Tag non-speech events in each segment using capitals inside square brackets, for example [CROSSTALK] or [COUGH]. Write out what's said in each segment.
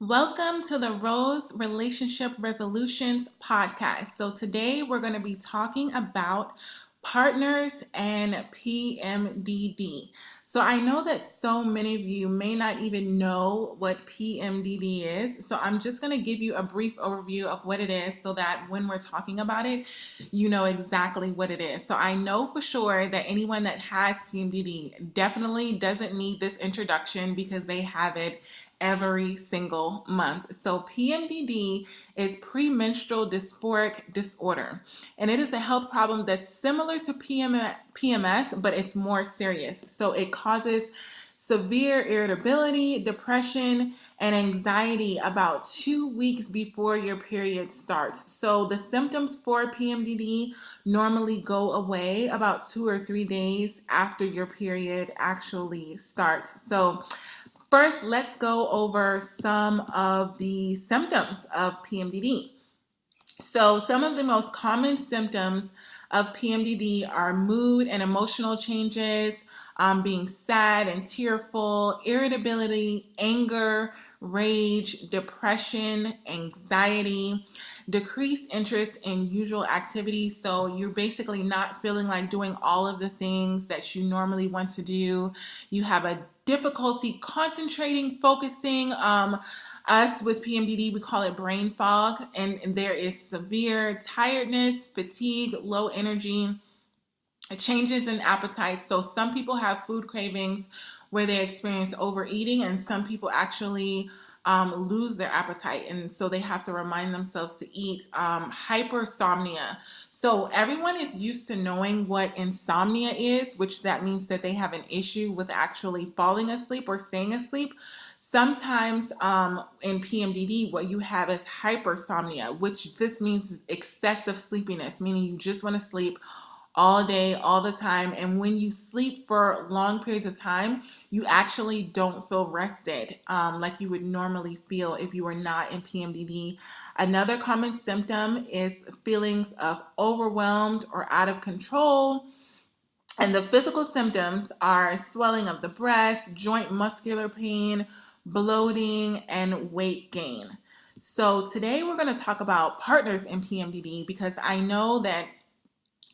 Welcome to the Rose Relationship Resolutions podcast. So, today we're going to be talking about partners and PMDD. So, I know that so many of you may not even know what PMDD is. So, I'm just going to give you a brief overview of what it is so that when we're talking about it, you know exactly what it is. So, I know for sure that anyone that has PMDD definitely doesn't need this introduction because they have it every single month. So, PMDD is premenstrual dysphoric disorder, and it is a health problem that's similar to PMS, but it's more serious. So, it causes severe irritability, depression, and anxiety about two weeks before your period starts. So, the symptoms for PMDD normally go away about two or three days after your period actually starts. So, First, let's go over some of the symptoms of PMDD. So, some of the most common symptoms of PMDD are mood and emotional changes, um, being sad and tearful, irritability, anger, rage, depression, anxiety, decreased interest in usual activities. So you're basically not feeling like doing all of the things that you normally want to do. You have a difficulty concentrating, focusing. Um, us with PMDD, we call it brain fog, and, and there is severe tiredness, fatigue, low energy, changes in appetite. So, some people have food cravings where they experience overeating, and some people actually um, lose their appetite, and so they have to remind themselves to eat. Um, hypersomnia. So everyone is used to knowing what insomnia is, which that means that they have an issue with actually falling asleep or staying asleep. Sometimes um, in PMDD, what you have is hypersomnia, which this means excessive sleepiness, meaning you just want to sleep all day, all the time. And when you sleep for long periods of time, you actually don't feel rested um, like you would normally feel if you were not in PMDD. Another common symptom is feelings of overwhelmed or out of control. And the physical symptoms are swelling of the breast, joint muscular pain, bloating, and weight gain. So, today we're going to talk about partners in PMDD because I know that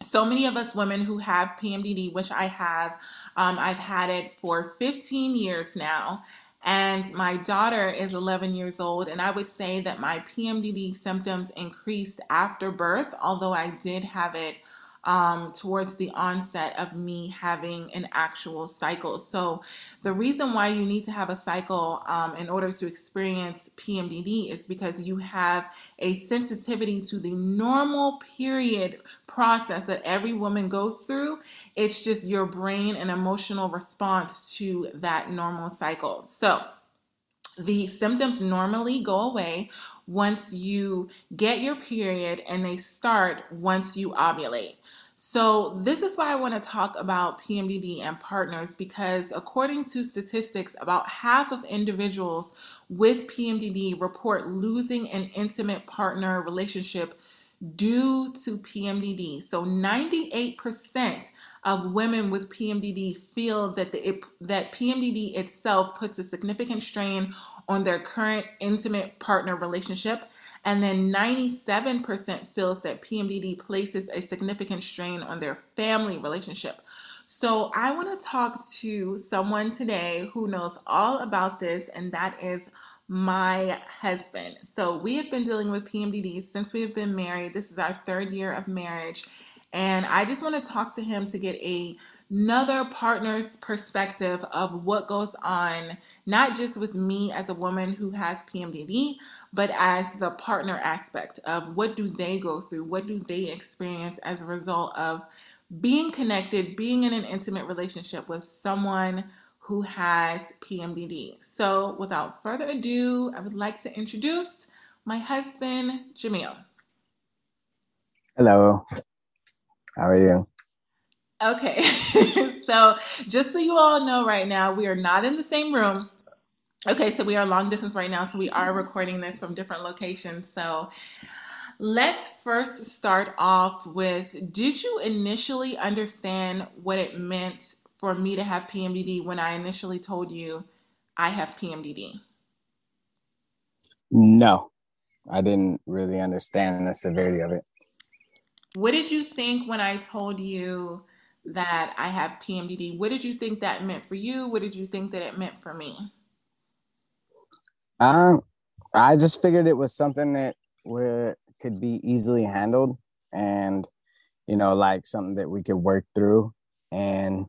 so many of us women who have PMDD, which I have, um, I've had it for 15 years now. And my daughter is 11 years old, and I would say that my PMDD symptoms increased after birth, although I did have it um, towards the onset of me having an actual cycle. So, the reason why you need to have a cycle um, in order to experience PMDD is because you have a sensitivity to the normal period process that every woman goes through. It's just your brain and emotional response to that normal cycle. So, the symptoms normally go away once you get your period and they start once you ovulate. So, this is why I want to talk about PMDD and partners because, according to statistics, about half of individuals with PMDD report losing an intimate partner relationship due to PMDD. So 98% of women with PMDD feel that the that PMDD itself puts a significant strain on their current intimate partner relationship and then 97% feels that PMDD places a significant strain on their family relationship. So I want to talk to someone today who knows all about this and that is my husband. So we have been dealing with PMDD since we have been married. This is our third year of marriage. And I just want to talk to him to get a, another partner's perspective of what goes on, not just with me as a woman who has PMDD, but as the partner aspect of what do they go through? What do they experience as a result of being connected, being in an intimate relationship with someone who has PMDD. So, without further ado, I would like to introduce my husband, Jamil. Hello. How are you? Okay. [LAUGHS] so, just so you all know right now, we are not in the same room. Okay, so we are long distance right now, so we are recording this from different locations. So, let's first start off with Did you initially understand what it meant for me to have PMDD when I initially told you I have PMDD? No, I didn't really understand the severity of it. What did you think when I told you that I have PMDD? What did you think that meant for you? What did you think that it meant for me? Um, I just figured it was something that where could be easily handled and you know like something that we could work through and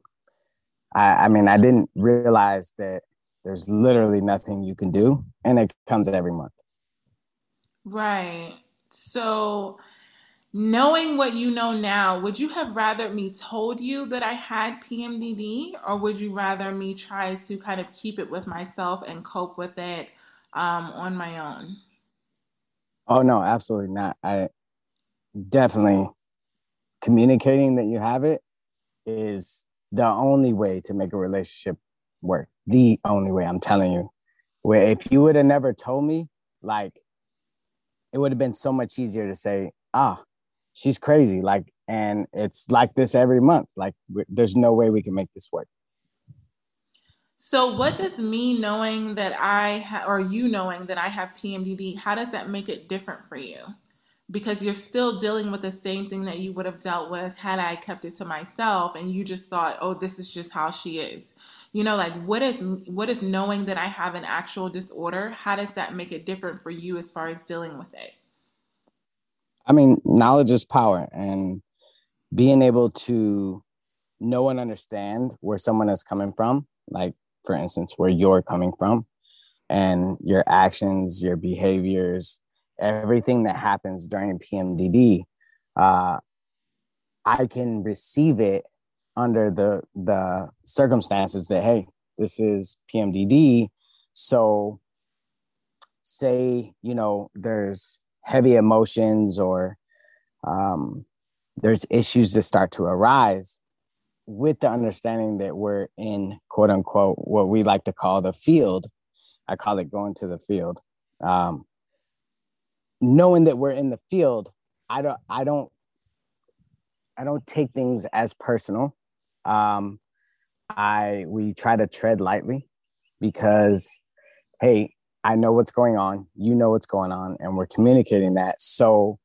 I, I mean I didn't realize that there's literally nothing you can do and it comes every month. Right. So knowing what you know now, would you have rather me told you that I had PMDD or would you rather me try to kind of keep it with myself and cope with it um, on my own? Oh no, absolutely not. I definitely communicating that you have it is the only way to make a relationship work. The only way, I'm telling you. Where if you would have never told me, like it would have been so much easier to say, ah, she's crazy. Like, and it's like this every month. Like, there's no way we can make this work. So, what does me knowing that I ha- or you knowing that I have PMDD, how does that make it different for you? Because you're still dealing with the same thing that you would have dealt with had I kept it to myself, and you just thought, "Oh, this is just how she is." You know, like what is what is knowing that I have an actual disorder? How does that make it different for you as far as dealing with it? I mean, knowledge is power, and being able to know and understand where someone is coming from, like for instance, where you're coming from and your actions, your behaviors, everything that happens during PMDD, uh, I can receive it under the the circumstances that hey, this is PMDD. So, say you know there's heavy emotions or um, there's issues that start to arise with the understanding that we're in quote unquote what we like to call the field. I call it going to the field. Um, knowing that we're in the field i don't i don't i don't take things as personal. Um, i we try to tread lightly because hey i know what's going on you know what's going on and we're communicating that so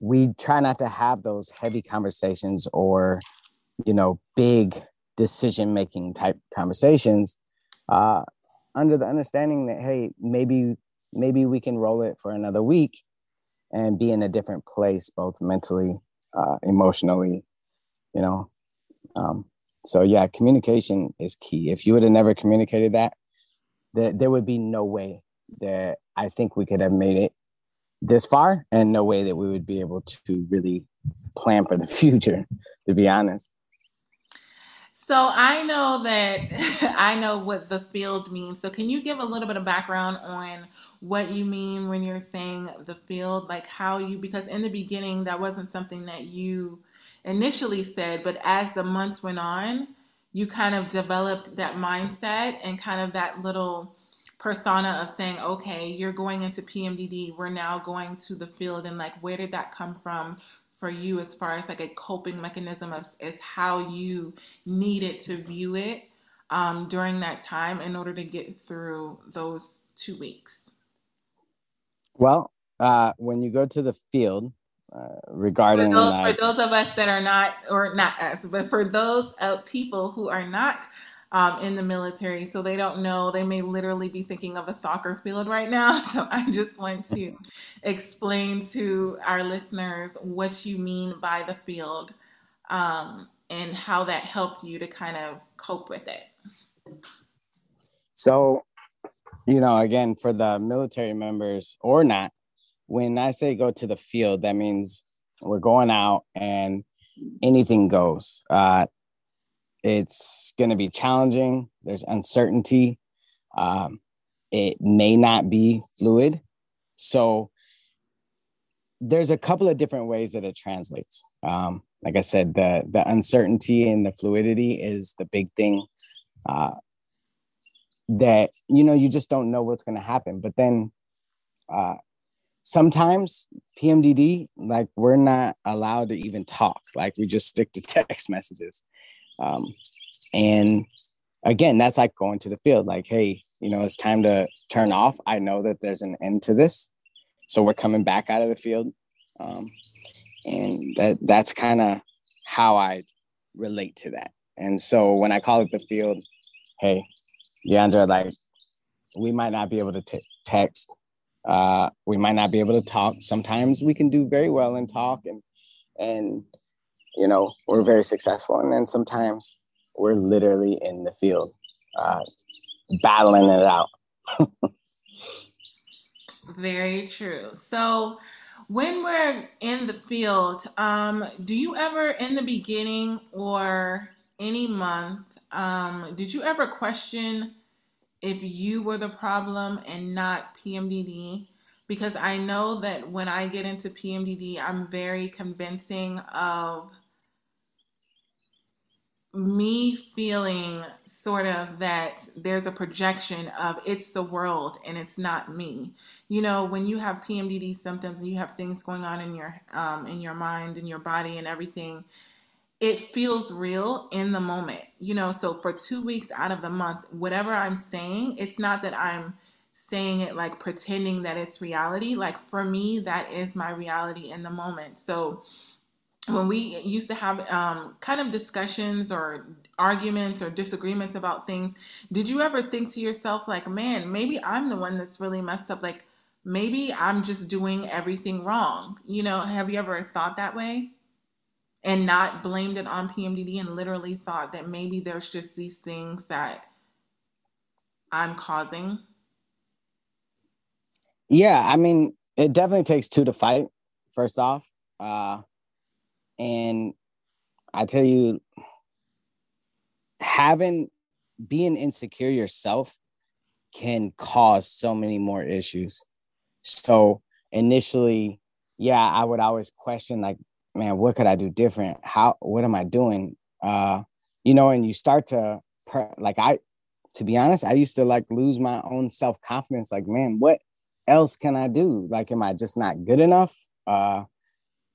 we try not to have those heavy conversations or you know, big decision making type conversations, uh, under the understanding that hey, maybe maybe we can roll it for another week and be in a different place, both mentally, uh, emotionally, you know. Um, so yeah, communication is key. If you would have never communicated that, that there would be no way that I think we could have made it this far, and no way that we would be able to really plan for the [LAUGHS] future. To be honest. So I know that [LAUGHS] I know what the field means. So can you give a little bit of background on what you mean when you're saying the field, like how you because in the beginning that wasn't something that you initially said, but as the months went on, you kind of developed that mindset and kind of that little persona of saying, okay, you're going into PMDD, we're now going to the field, and like, where did that come from? for you as far as like a coping mechanism of is how you needed to view it um, during that time in order to get through those two weeks? Well, uh, when you go to the field, uh, regarding for those, for those, of us that are not, or not us, but for those uh, people who are not um, in the military, so they don't know. They may literally be thinking of a soccer field right now. [LAUGHS] So I just want to explain to our listeners what you mean by the field um, and how that helped you to kind of cope with it. So, you know, again, for the military members or not, when I say go to the field, that means we're going out and anything goes. Uh, it's going to be challenging. There's uncertainty. Um, it may not be fluid. So there's a couple of different ways that it translates. Um, like I said, the the uncertainty and the fluidity is the big thing. Uh, that you know you just don't know what's going to happen. But then uh, sometimes PMDD, like we're not allowed to even talk. Like we just stick to [LAUGHS] text messages. Um, and again, that's like going to the field. Like, hey, you know, it's time to turn off. I know that there's an end to this. So we're coming back out of the field. Um, and that that's kind of how I relate to that. And so when I call it the field, hey, Deandra, like we might not be able to t- text. Uh, we might not be able to talk. Sometimes we can do very well and talk and and you know we're very successful. And then sometimes we're literally in the field, uh, battling it out. [LAUGHS] very true. So when we're in the field, um, do you ever in the beginning or any month, um, did you ever question if you were the problem and not PMDD? Because I know that when I get into PMDD, I'm very convincing of me feeling sort of that there's a projection of it's the world and it's not me. You know, when you have PMDD symptoms and you have things going on in your um, in your mind and your body and everything, it feels real in the moment. You know, so for two weeks out of the month, whatever I'm saying, it's not that I'm saying it like pretending that it's reality. Like for me, that is my reality in the moment. So when we used to have um, kind of discussions or arguments or disagreements about things, did you ever think to yourself, like, man, maybe I'm the one that's really messed up? Like, maybe I'm just doing everything wrong. You know, have you ever thought that way? And not blamed it on PMDD and literally thought that maybe there's just these things that I'm causing? Yeah, I mean, it definitely takes two to fight, first off. Uh, and I tell you, having being insecure yourself can cause so many more issues. So initially, yeah, I would always question like, man, what could I do different? How what am I doing? Uh, you know, and you start to like I to be honest, I used to like lose my own self-confidence like, man, what else can I do? Like am I just not good enough? Uh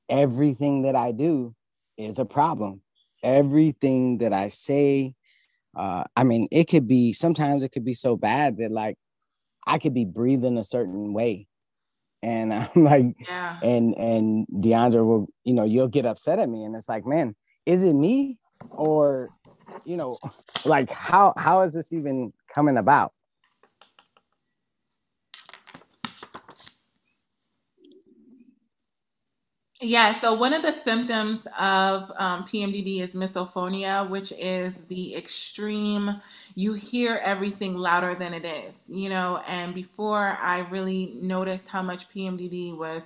everything that I do is a problem. Everything that I say, uh, I mean, it could be sometimes it could be so bad that like I could be breathing a certain way. And [LAUGHS] I'm like, yeah. and and Deandra will, you know, you'll get upset at me. And it's like, man, is it me? Or, you know, [LAUGHS] like how how is this even coming about? Yeah, so one of the symptoms of um, PMDD is misophonia, which is the extreme, you hear everything louder than it is, you know. And before I really noticed how much PMDD was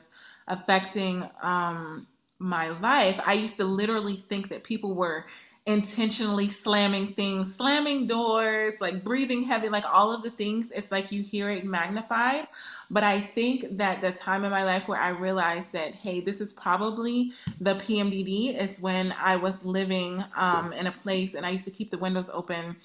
affecting um, my life, I used to literally think that people were intentionally slamming things, slamming doors, like breathing heavy, like all of the things. It's like you hear it magnified. But I think that the time in my life where I realized that, hey, this is probably the PMDD is when I was living um, in a place and I used to keep the windows open.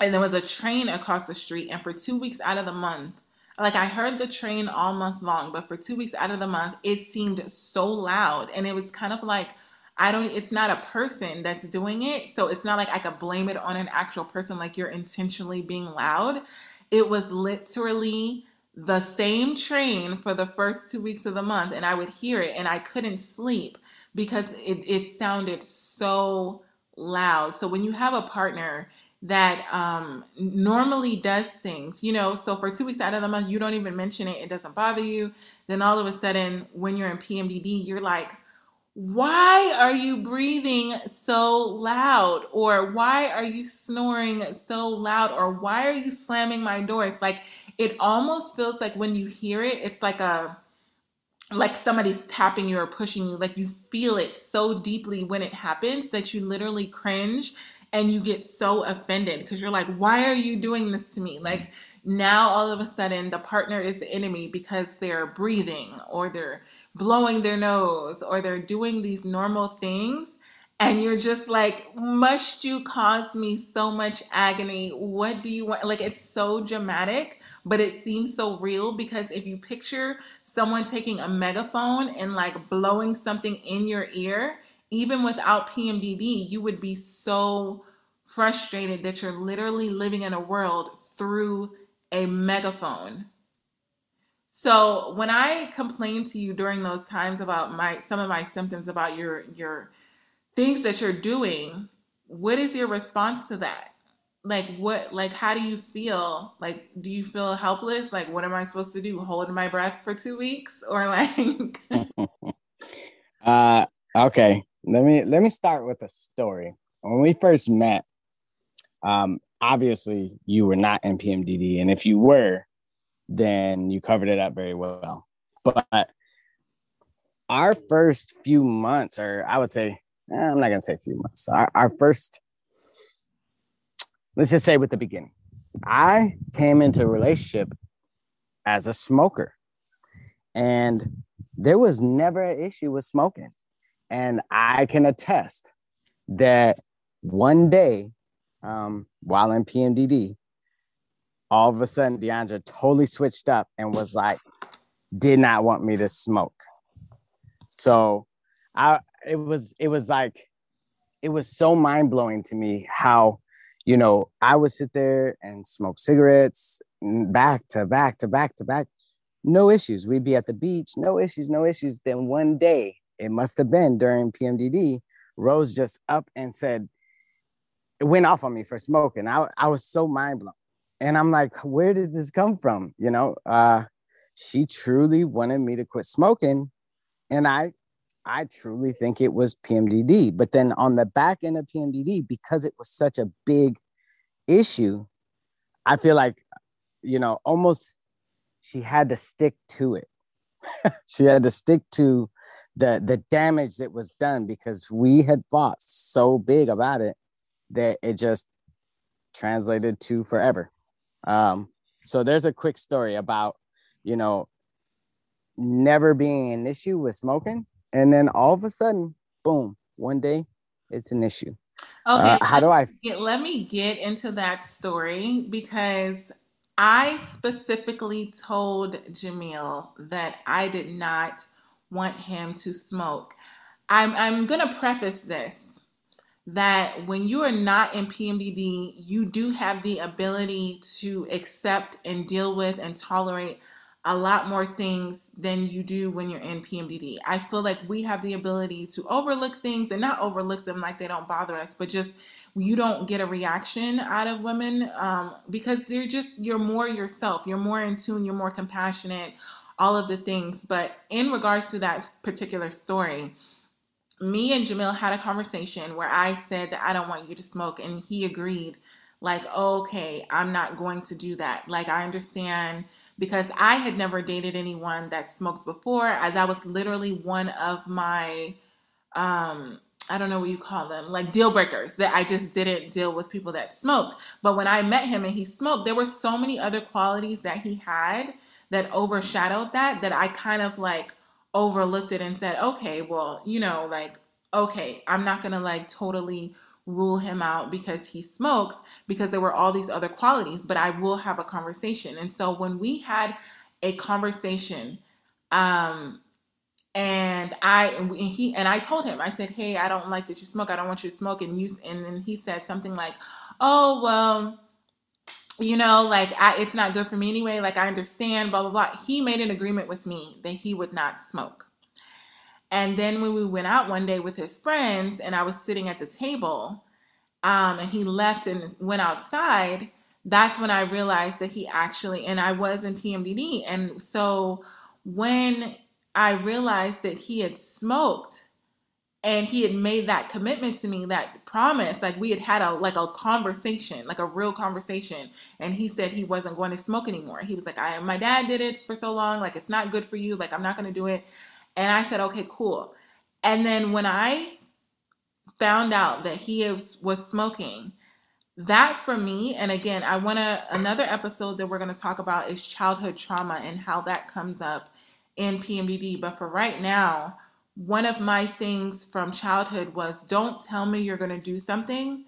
And there was a train across the street. And for two weeks out of the month, like I heard the train all month long, but for two weeks out of the month, it seemed so loud. And it was kind of like, I don't, it's not a person that's doing it. So it's not like I could blame it on an actual person, like you're intentionally being loud. It was literally the same train for the first two weeks of the month, and I would hear it and I couldn't sleep because it, it sounded so loud. So when you have a partner that um, normally does things, you know, so for two weeks out of the month, you don't even mention it, it doesn't bother you. Then all of a sudden, when you're in PMDD, you're like, why are you breathing so loud? Or why are you snoring so loud? Or why are you slamming my doors? Like it almost feels like when you hear it, it's like a like somebody's tapping you or pushing you. Like you feel it so deeply when it happens that you literally cringe and you get so offended because you're like, why are you doing this to me? Like now all of a sudden the partner is the enemy because they're breathing or they're blowing their nose or they're doing these normal things. And you're just like must you cause me so much agony? What do you want? Like it's so dramatic but it seems so real because if you picture someone taking a megaphone and like blowing something in your ear even without PMDD you would be so frustrated that you're literally living in a world through a megaphone. So when I complain to you during those times about my some of my symptoms about your your things that you're doing, what is your response to that? Like what like how do you feel? Like do you feel helpless? Like what am I supposed to do? Hold my breath for 2 weeks [LAUGHS] or like [LAUGHS] uh okay. Let me let me start with a story. When we first met, um obviously you were not in PMDD and if you were, then you covered it up very well. But our first few months, or I would say, eh, I'm not gonna say a few months. Our, our first, let's just say with the beginning, I came into a relationship as a smoker, and there was never an issue with smoking. And I can attest that one day, um, while in PMDD, all of a sudden Deandra totally switched up and was like, did not want me to smoke. So I it was it was like it was so mind-blowing to me how you know I would sit there and smoke cigarettes back to back to back to back. No issues. We'd be at the beach, no issues, no issues. Then one day, it must have been during PMDD, Rose just up and said, it went off on me for smoking. I, I was so mind blown. And i'm like where did this come from? You know uh she truly wanted me to quit smoking. And i i truly think it was pmdd but then on the back end of pmdd because it was such a big issue i feel like you know almost she had to stick to it. [LAUGHS] She had to stick to the the damage that was done because we had fought so big about it that it just translated to forever um, so there's a quick story about, you know, never being an issue with smoking. And then all of a sudden, boom, one day it's an issue. Okay. Uh, how do I? Get, let me get into that story because I specifically told Jamil that I did not want him to smoke. I'm, I'm going to preface this that when you are not in PMDD, you do have the ability to accept and deal with and tolerate a lot more things than you do when you're in PMDD. I feel like we have the ability to overlook things and not overlook them like they don't bother us, but just you don't get a reaction out of women um, because they're just, you're more yourself, you're more in tune, you're more compassionate, all of the things. But in regards to that particular story, me and Jamil had a conversation where I said that I don't want you to smoke, and he agreed, like, okay, I'm not going to do that. Like, I understand because I had never dated anyone that smoked before. I, that was literally one of my, um, I don't know what you call them, like deal breakers that I just didn't deal with people that smoked. But when I met him and he smoked, there were so many other qualities that he had that overshadowed that, that I kind of like, overlooked it and said, okay, well, you know, like, okay, I'm not gonna like totally rule him out because he smokes because there were all these other qualities, but I will have a conversation. And so when we had a conversation, um, and I and he and I told him, I said, "Hey, I don't like that you smoke. I don't want you to smoke." And you and then he said something like, "Oh, well, you know, like I, it's not good for me anyway. Like I understand, blah blah blah. He made an agreement with me that he would not smoke. And then when we went out one day with his friends, and I was sitting at the table, um, and he left and went outside. That's when I realized that he actually, and I was in PMDD, and so when I realized that he had smoked and he had made that commitment to me that promise like we had had a like a conversation like a real conversation and he said he wasn't going to smoke anymore. He was like i my dad did it for so long like it's not good for you like i'm not going to do it. And i said okay cool. And then when i found out that he was, was smoking that for me and again i want to another episode that we're going to talk about is childhood trauma and how that comes up in pmdd but for right now one of my things from childhood was don't tell me you're going to do something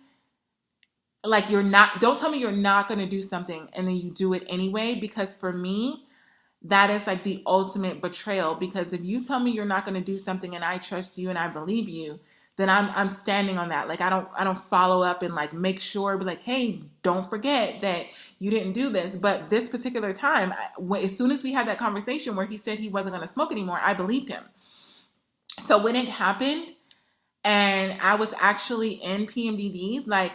like you're not don't tell me you're not going to do something and then you do it anyway because for me that is like the ultimate betrayal because if you tell me you're not going to do something and I trust you and I believe you then I'm I'm standing on that. Like I don't I don't follow up and like make sure, be like, hey, don't forget that you didn't do this. But this particular time, as soon as we had that conversation where he said he wasn't going to smoke anymore, I believed him. So when it happened, and I was actually in PMDD, like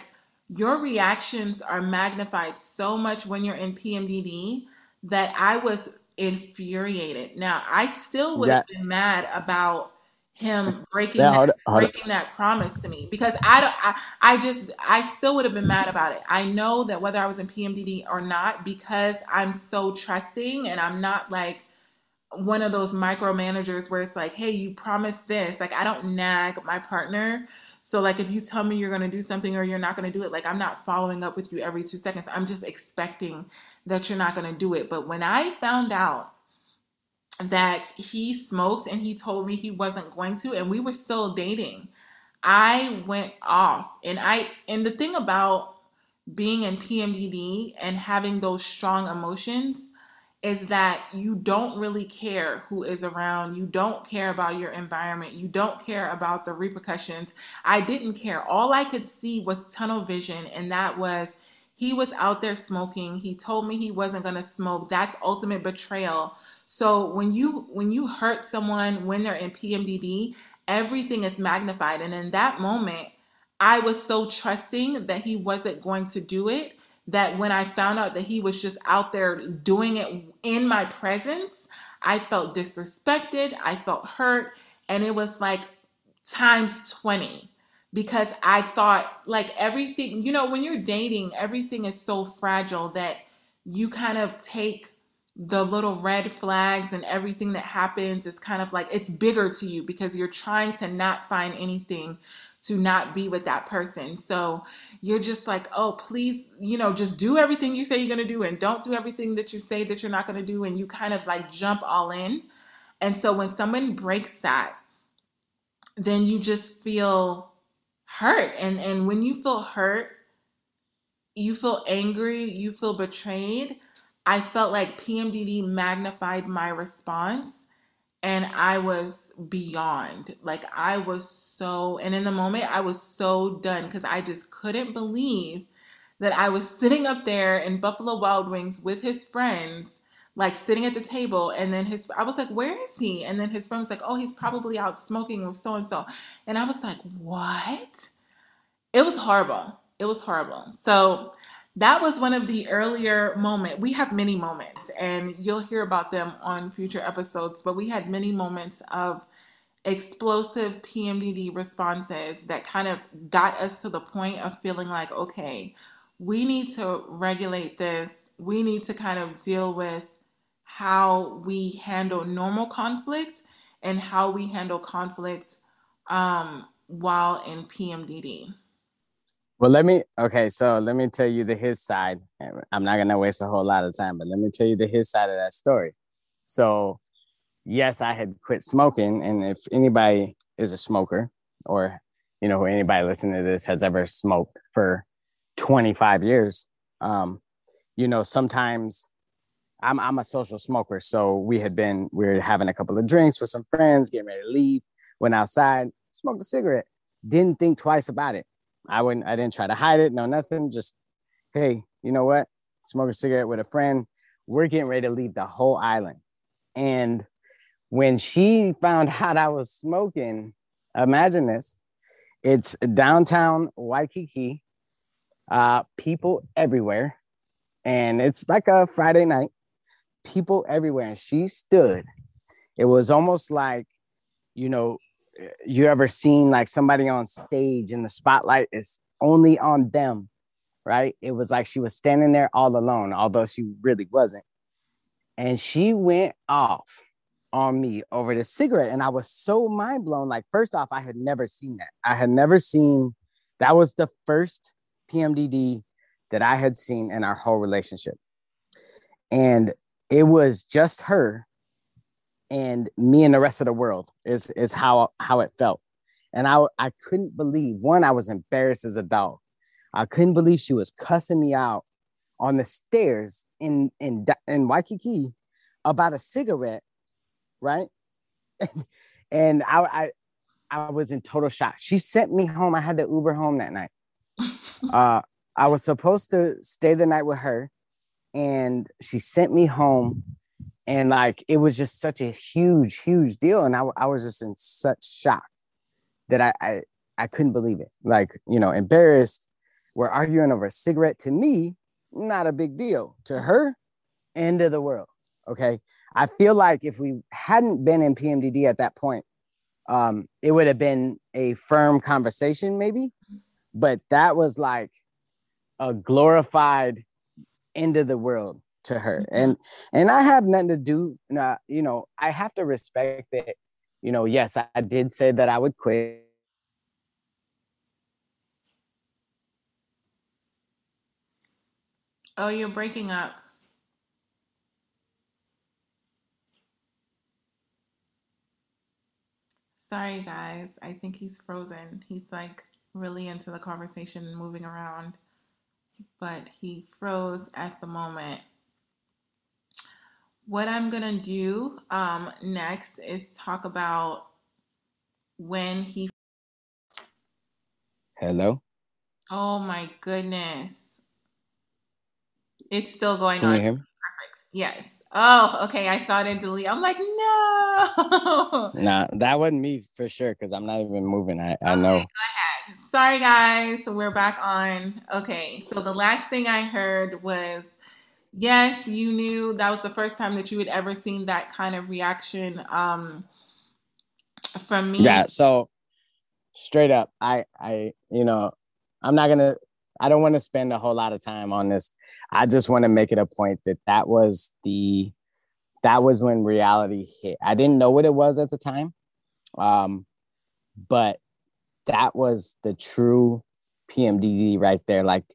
your reactions are magnified so much when you're in PMDD that I was infuriated. Now I still would have been mad about him [LAUGHS] breaking that, breaking that promise to me because I don't I, I just I still would have been mad about it. I know that whether I was in PMDD or not because I'm so trusting and I'm not like one of those micromanagers where it's like, hey, you promised this. Like I don't nag my partner. So like if you tell me you're going to do something or you're not going to do it, like I'm not following up with you every 2 seconds. I'm just expecting that you're not going to do it. But when I found out that he smoked and he told me he wasn't going to and we were still dating i went off and i and the thing about being in pmdd and having those strong emotions is that you don't really care who is around. You don't care about your environment. You don't care about the repercussions. I didn't care. All I could see was tunnel vision, and that was he was out there smoking. He told me he wasn't going to smoke. That's ultimate betrayal. So when you when you hurt someone when they're in PMDD, everything is magnified. And in that moment, I was so trusting that he wasn't going to do it that when I found out that he was just out there doing it in my presence, I felt disrespected, I felt hurt, and it was like times 20 because I thought like everything, you know, when you're dating, everything is so fragile that you kind of take the little red flags and everything that happens is kind of like it's bigger to you because you're trying to not find anything to not be with that person. So you're just like, oh, please, you know, just do everything you say you're going to do and don't do everything that you say that you're not going to do. And you kind of like jump all in. And so when someone breaks that, then you just feel hurt and and when you feel hurt you feel angry you feel betrayed i felt like pmdd magnified my response and i was beyond. Like i was so and in the moment i was so done because i just couldn't believe that i was [LAUGHS] sitting up there in buffalo wild wings with his friends like sitting at the table and then his i was like where is he? And then his friend was like oh he's probably out smoking with so and so and i was like what? It was horrible. It was horrible. So that was one of the earlier moments we have many moments and you'll hear about them on future episodes but we had many moments of explosive pmdd responses that kind of got us to the point of feeling like okay we need to regulate this we need to kind of deal with how we handle normal conflict and how we handle conflict um, while in PMDD. Well, let me, okay, so let me tell you the his side. I'm not to waste a whole lot of time, but let me tell you the his side of that story. So, yes, I had quit smoking. And if anybody is a smoker or, you know, anybody listening to this has ever smoked for 25 years, um, you know, sometimes I'm I'm a social smoker, so we had been we were having a couple of drinks with some friends, getting ready to leave. Went outside, smoked a cigarette. Didn't think twice about it. I wouldn't. I didn't try to hide it. No, nothing. Just hey, you know what? Smoke a cigarette with a friend. We're getting ready to leave the whole island, and when she found [LAUGHS] out I was smoking, imagine this. It's downtown Waikiki, uh, people everywhere, and it's like a Friday night people everywhere. And she stood. It was almost like, you know, you ever seen like somebody on stage and the spotlight is only on them, right? It was like she was standing there all alone, although she really wasn't. And she went off on me over the cigarette. And I was so mind blown. Like, first off, I had never seen that. I had never seen that was the first PMDD that I had seen in our whole relationship. And it was just her and me and the rest of the world is is how how it felt and i i couldn't believe one i was embarrassed as a dog i couldn't believe she was cussing me out on the stairs in in in waikiki about a cigarette right and, [LAUGHS] and I, I I was in total shock. She sent me home. I had to Uber home that night. [LAUGHS] uh, I was supposed to stay the night with her, and she sent me home. And like it was just such a huge, huge deal. And I, I was just in such shock that I, I I couldn't believe it. Like, you know, embarrassed. We're arguing over a cigarette. To me, not a big deal. To her, end of the world. Okay. I feel like if we hadn't been in PMDD at that point, um, it would have been a firm conversation, maybe. But that was like a glorified end of the world to her. Mm-hmm. And and I have nothing to do. Uh, you know, I have to respect it. You know, yes, I did say that I would quit. Oh, you're breaking up. Sorry, guys. I think he's frozen. He's like really into the conversation and moving around, but he froze at the moment. What I'm going to do um, next is talk about when he. Hello? Oh my goodness. It's still going Can on. You hear me? Perfect. Yes. Oh, okay. I thought it delete. I'm like, no. [LAUGHS] Nah, that wasn't me for sure because I'm not even moving. I, I okay, know. Go ahead. Sorry, guys. We're back on. Okay. So the last thing I heard was yes, you knew that was the first time that you had ever seen that kind of reaction um, from me. Yeah. So straight up, I, I, you know, I'm not to, I don't want to spend a whole lot of time on this I just want to make it a point that that was the that was when reality hit. I didn't know what it was at the time, um, but that was the true PMDD right there. Like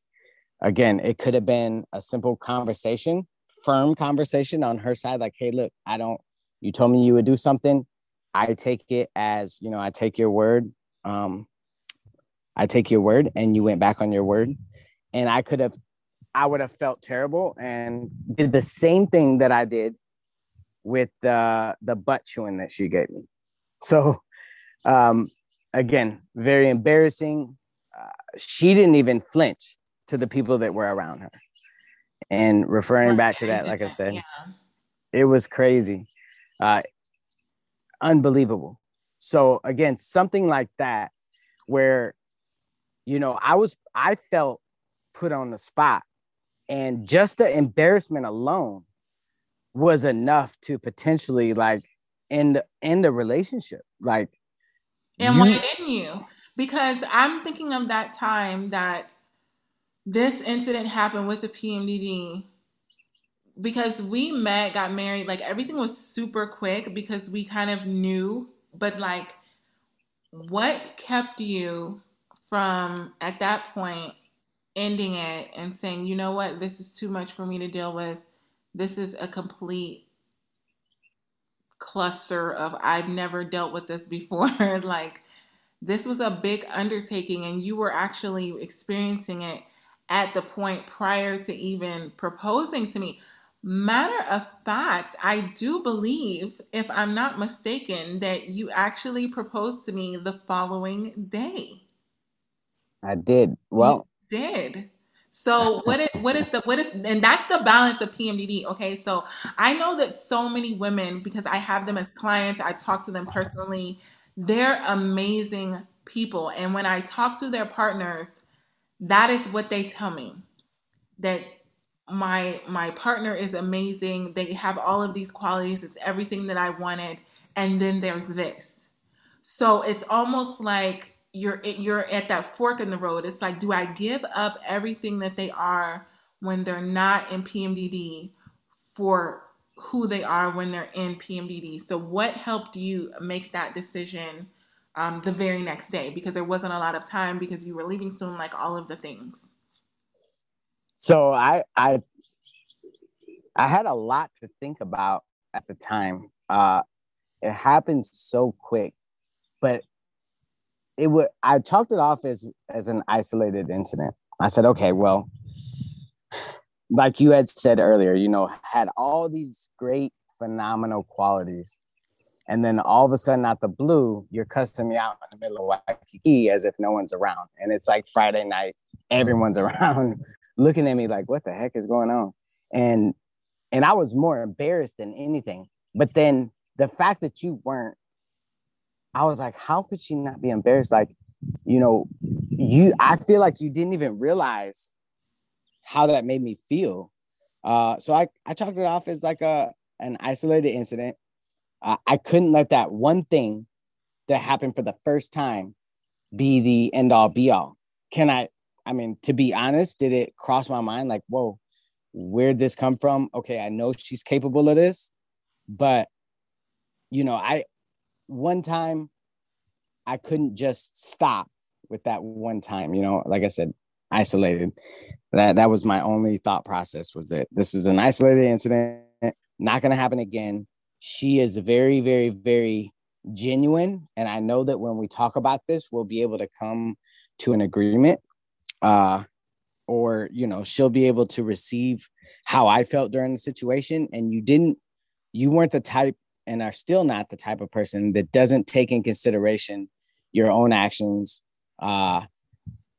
again, it could have been a simple conversation, firm conversation on her side. Like, hey, look, I don't. You told me you would do something. I take it as you know. I take your word. Um, I take your word, and you went back on your word. And I could have I would have felt terrible and did the same thing that I did with the the butt chewing that she gave me. So, um, again, very embarrassing. Uh, she didn't even flinch to the people that were around her. And referring back to that, like I said, yeah. it was crazy, uh, unbelievable. So again, something like that, where, you know, I was, I felt put on the spot and just the embarrassment alone was enough to potentially like end end the relationship like and you, why didn't you because i'm thinking of that time that this incident happened with the pmdd because we met got married like everything was super quick because we kind of knew but like what kept you from at that point ending it and saying, you know what, this is too much for me to deal with. This is a complete cluster of I've never dealt with this before. [LAUGHS] like, this was a big undertaking, and you were actually experiencing it at the point prior to even proposing to me. Matter of fact, I do believe, if I'm not mistaken, that you actually proposed to me the following day. I did. Well, did. So what is what is the what is and that's the balance of PMDD. Okay, so I know that so many women because I have them as clients, I talk to them personally. They're amazing people, and when I talk to their partners, that is what they tell me that my my partner is amazing. They have all of these qualities. It's everything that I wanted, and then there's this. So it's almost like you're you're at that fork in the road. It's like, do I give up everything that they are when they're not in PMDD for who they are when they're in PMDD? So, what helped you make that decision um, the very next day? Because there wasn't a lot of time because you were leaving soon, like all of the things. So I I I had a lot to think about at the time. Uh, it happened so quick, but it would I chalked it off as as an isolated incident. I said, okay, well, like you had said earlier, you know, had all these great phenomenal qualities. And then all of a sudden, out the blue, you're cussing me out in the middle of Waikiki as if no one's around. And it's like Friday night, everyone's [LAUGHS] around looking at me like, what the heck is going on? And and I was more embarrassed than anything. But then the fact that you weren't, I was like, how could she not be embarrassed? Like, you know, you I feel like you didn't even realize how that made me feel. Uh, so I, I chalked it off as like a an isolated incident. Uh, I couldn't let that one thing that happened for the first time be the end all be all. Can I? I mean, to be honest, did it cross my mind like, whoa, where'd this come from? Okay, I know she's capable of this, but you know, I one time I couldn't just stop with that one time. You know, like I said, isolated. That that was my only thought process was that this is an isolated incident, not to happen again. She is very, very, very genuine, and I know that when we talk about this, we'll be able to come to an agreement. Uh, or you know she'll be able to receive how i felt during the situation and you didn't you weren't the type and are still not the type of person that doesn't take in consideration your own actions uh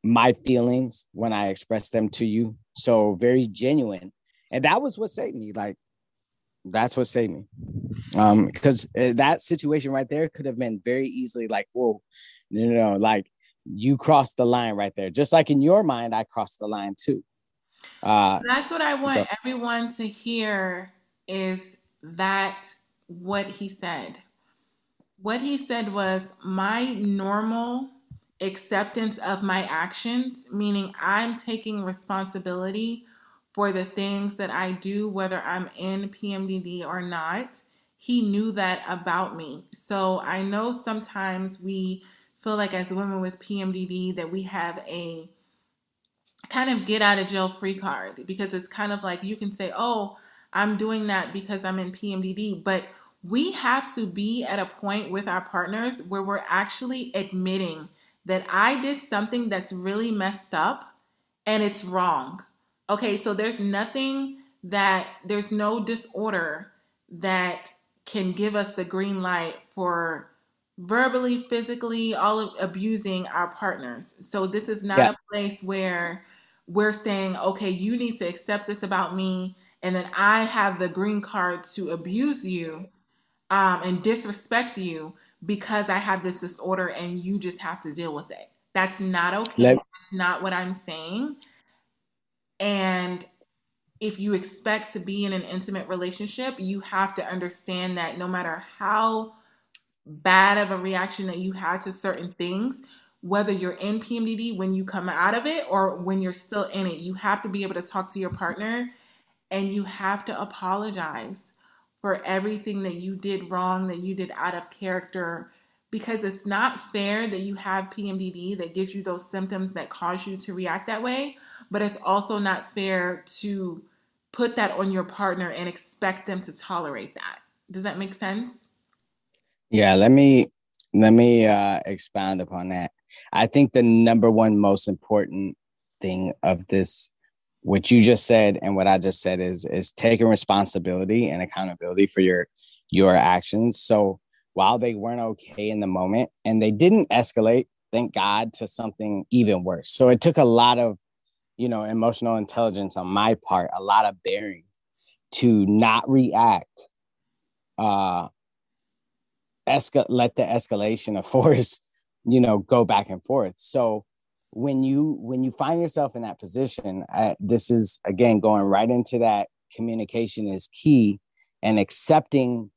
my feelings when I expressed them to you. So very genuine. And that was what saved me. Like, that's what saved me. Um, because uh, that situation right there could have been very easily like, whoa, you know, like you crossed the line right there. Just like in your mind, I crossed the line too. Uh, that's what I want everyone to hear is that what he said. What he said was my normal acceptance of my actions, meaning I'm taking responsibility for the things that I do, whether I'm in PMDD or not. He knew that about me. So I know sometimes we feel like, as women with PMDD, that we have a kind of get out of jail free card because it's kind of like you can say, oh, I'm doing that because I'm in PMDD. But we have to be at a point with our partners where we're actually admitting that I did something that's really messed up and it's wrong. Okay, so there's nothing that, there's no disorder that can give us the green light for verbally, physically, all of abusing our partners. So this is not yeah. a place where we're saying, okay, you need to accept this about me, and then I have the green card to abuse you um, and disrespect you because I have this disorder and you just have to deal with it. That's not okay. Let- That's not what I'm saying. And if you expect to be in an intimate relationship, you have to understand that no matter how bad of a reaction that you had to certain things, whether you're in PMDD when you come out of it or when you're still in it, you have to be able to talk to your partner and you have to apologize for everything that you did wrong, that you did out of character, because it's not fair that you have PMDD that gives you those symptoms that cause you to react that way, but it's also not fair to put that on your partner and expect them to tolerate that. Does that make sense? Yeah, let me let me uh expound upon that. I think the number one most important thing of this what you just said and what I just said is is taking responsibility and accountability for your your actions. So while they weren't okay in the moment and they didn't escalate, thank God, to something even worse. So it took a lot of, you know, emotional intelligence on my part, a lot of bearing to not react, uh, esca- let the escalation of [LAUGHS] force, you know, go back and forth. So when you when you find yourself in that position this is again going right into that communication is key and accepting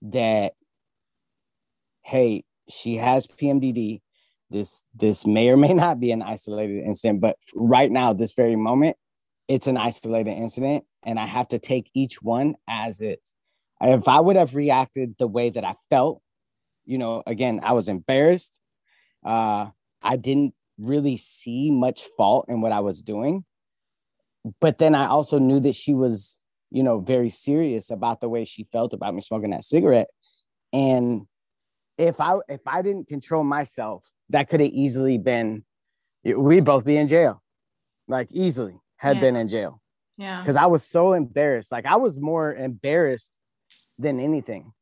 that hey she has pmdd this this may or may not be an isolated incident but right now this very moment it's an isolated incident and i have to take each one as is if i would have reacted the way that i felt you know again i was embarrassed uh i didn't really see much fault in what I was doing. But then I also knew that she was, you know, very serious about the way she felt about me smoking that cigarette. And if I if I didn't control myself, that could have easily been we'd both be in jail. Like easily had yeah. been in jail. Yeah. Because I was so embarrassed. Like I was more embarrassed than anything.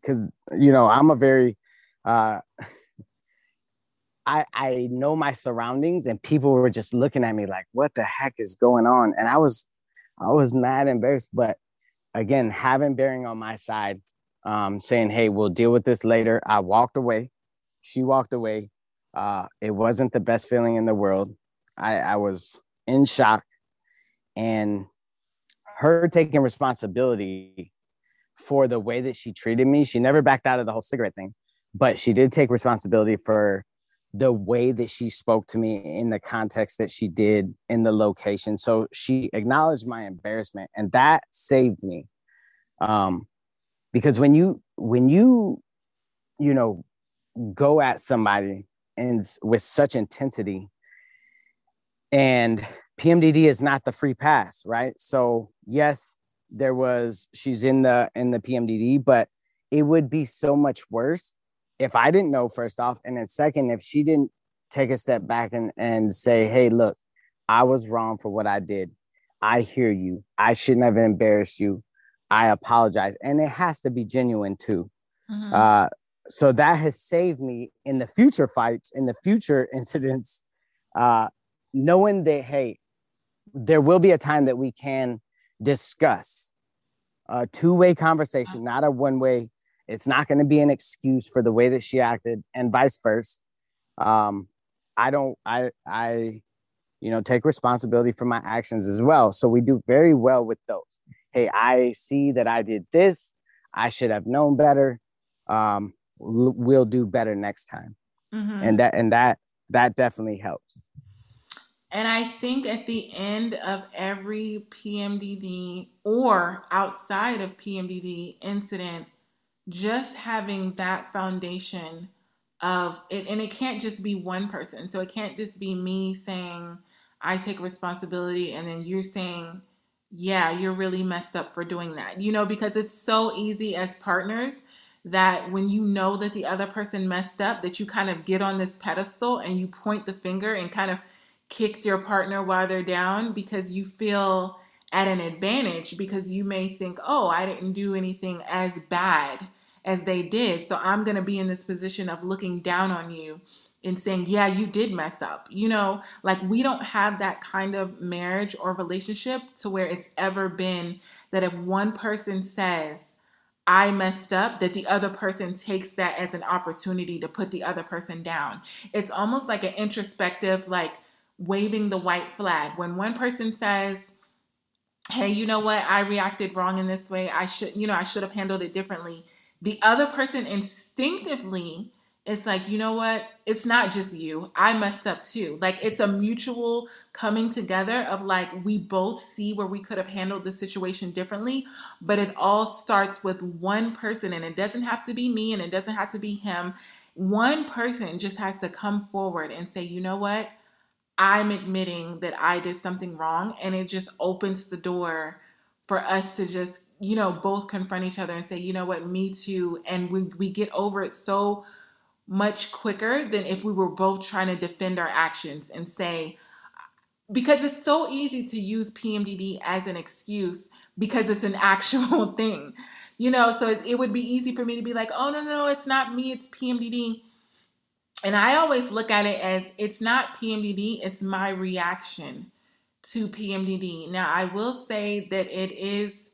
because you know I'm a very uh, [LAUGHS] I I know my surroundings, and people were just looking at me like, "What the heck is going on?" And I was I was mad, embarrassed, but again, having bearing on my side, um, saying, "Hey, we'll deal with this later." I walked away. She walked away. Uh, it wasn't the best feeling in the world. I, I was in shock, and her taking responsibility for the way that she treated me. She never backed out of the whole cigarette thing, but she did take responsibility for the way that she spoke to me in the context that she did in the location. So she acknowledged my embarrassment and that saved me. Um, because when you when you you know go at somebody and with such intensity and PMDD is not the free pass, right? So yes, there was she's in the in the PMDD, but it would be so much worse if I didn't know first off, and then second, if she didn't take a step back and, and say, hey, look, I was wrong for what I did. I hear you. I shouldn't have embarrassed you. I apologize. And it has to be genuine too. Mm-hmm. Uh, so that has saved me in the future fights, in the future [LAUGHS] incidents, uh, knowing that, hey, there will be a time that we can discuss a two way conversation, not a one way it's not going to be an excuse for the way that she acted, and vice versa. Um, I don't. I I, you know, take responsibility for my actions as well. So we do very well with those. Hey, I see that I did this. I should have known better. Um, we'll do better next time. Mm-hmm. And that and that that definitely helps. And I think at the end of every PMDD or outside of PMDD incident, just having that foundation of it, and it can't just be one person. So it can't just be me saying, I take responsibility, and then you're saying, yeah, you're really messed up for doing that. You know, because it's so easy as partners that when you know that the other person messed up, that you kind of get on this pedestal and you point the finger and kind of kick your partner while they're down because you feel at an advantage because you may think, oh, I didn't do anything as bad as they did. So I'm going to be in this position of looking down on you and saying, yeah, you did mess up. You know, like we don't have that kind of marriage or relationship to where it's ever been that if one person says, I messed up, that the other person takes that as an opportunity to put the other person down. It's almost like an introspective, like waving the white flag. When one person says, Hey, you know what? I reacted wrong in this way. I should, you know, I should have handled it differently the other person instinctively it's like, you know what? It's not just you. I messed up too. Like it's a mutual coming together of like we both see where we could have handled the situation differently, but it all starts with one person and it doesn't have to be me and it doesn't have to be him. One person just has to come forward and say, "You know what? I'm admitting that I did something wrong." And it just opens the door for us to just you know, both confront each other and say, you know what, me too. And we, we get over it so much quicker than if we were both trying to defend our actions and say, because it's so easy to use PMDD as an excuse because it's an [LAUGHS] actual thing, you know. So it, would be easy for me to be like, oh, no, no, no, it's not me, it's PMDD. And I always look at it as it's not PMDD, it's my reaction to PMDD. Now, I will say that it is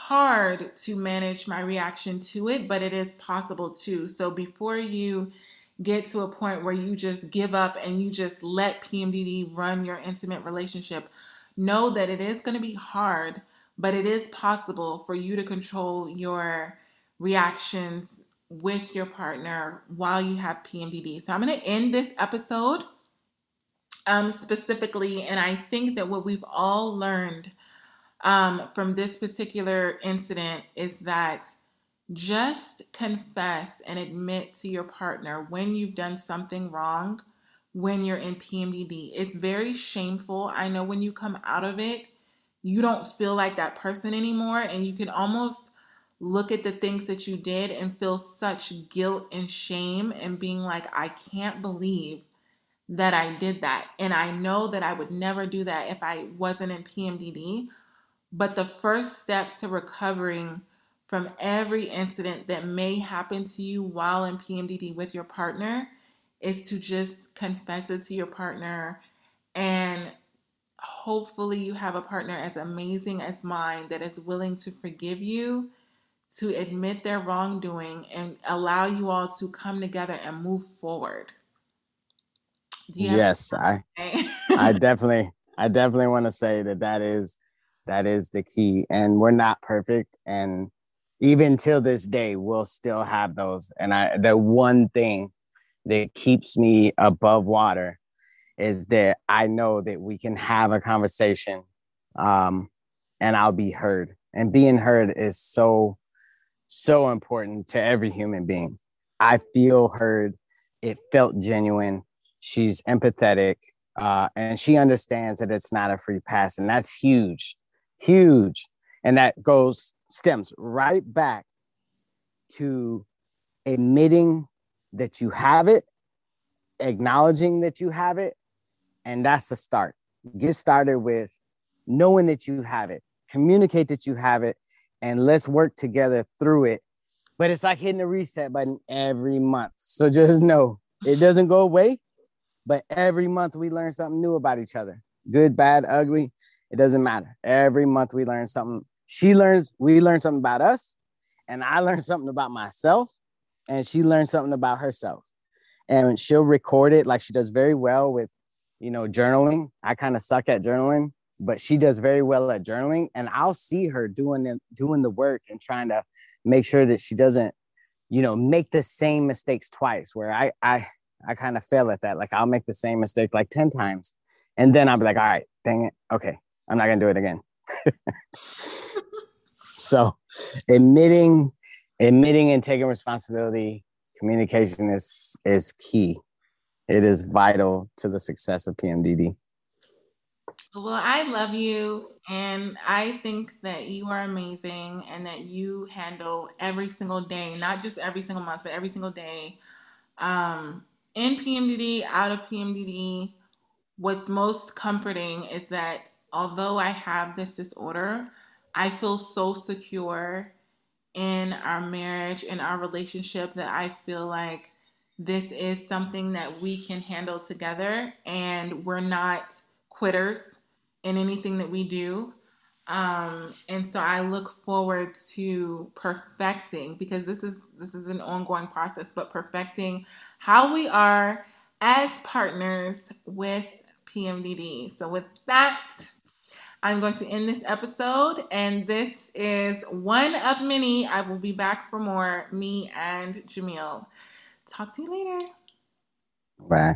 hard to manage my reaction to it, but it is possible too. So before you get to a point where you just give up and you just let PMDD run your intimate relationship, know that it is going to be hard, but it is possible for you to control your reactions with your partner while you have PMDD. So I'm going to end this episode um, specifically, and I think that what we've all learned um, from this particular incident is that just confess and admit to your partner when you've done something wrong when you're in PMDD. It's very shameful. I know when you come out of it, you don't feel like that person anymore, and you can almost look at the things that you did and feel such guilt and shame and being like, I can't believe that I did that. And I know that I would never do that if I wasn't in PMDD. But the first step to recovering from every incident that may happen to you while in PMDD with your partner is to just confess it to your partner. And hopefully you have a partner as amazing as mine that is willing to forgive you to admit their wrongdoing and allow you all to come together and move forward. Yes i i [LAUGHS] definitely i definitely want to say that that is that is the key and we're not perfect and even till this day we'll still have those and i the one thing that keeps me above water is that I know that we can have a conversation um, and I'll be heard. And being heard is so, so important to every human being. I feel heard. It felt genuine. She's empathetic uh, and she understands that it's not a free pass. And that's huge, huge. And that goes, stems right back to admitting that you have it, acknowledging that you have it, and that's the start. Get started with knowing that you have it, communicate that you have it, and let's work together through it. But it's like hitting the reset button every month. So just [LAUGHS] know it doesn't go away, but every month we learn something new about each other good, bad, ugly. It doesn't matter. Every month we learn something. She learns, we learn something about us, and I learn something about myself, and she learns something about herself. And she'll record it like she does very well with you know, journaling. I kind of suck at journaling, but she does very well at journaling. And I'll see her doing the, doing the work and trying to make sure that she doesn't, you know, make the same mistakes twice. Where I I I kind of fail at that. Like I'll make the same mistake like 10 times. And then I'll be like, all right, dang it. Okay. I'm not gonna do it again. so admitting, admitting and taking responsibility, communication is is key it is vital to the success of PMDD. Well, I love you, and I think that you are amazing, and that you handle every single day, not just every single month, but every single day, um, in PMDD, out of PMDD. What's most comforting is that although I have this disorder, I feel so secure in our marriage, in our relationship, that I feel like this is something that we can handle together and we're not quitters in anything that we do. Um, and so I look forward to perfecting because this is this is an ongoing process, but perfecting how we are as partners with PMDD. So with that, I'm going to end this episode, and this is one of many. I will be back for more. Me and Jamil. Talk to you later. Bye.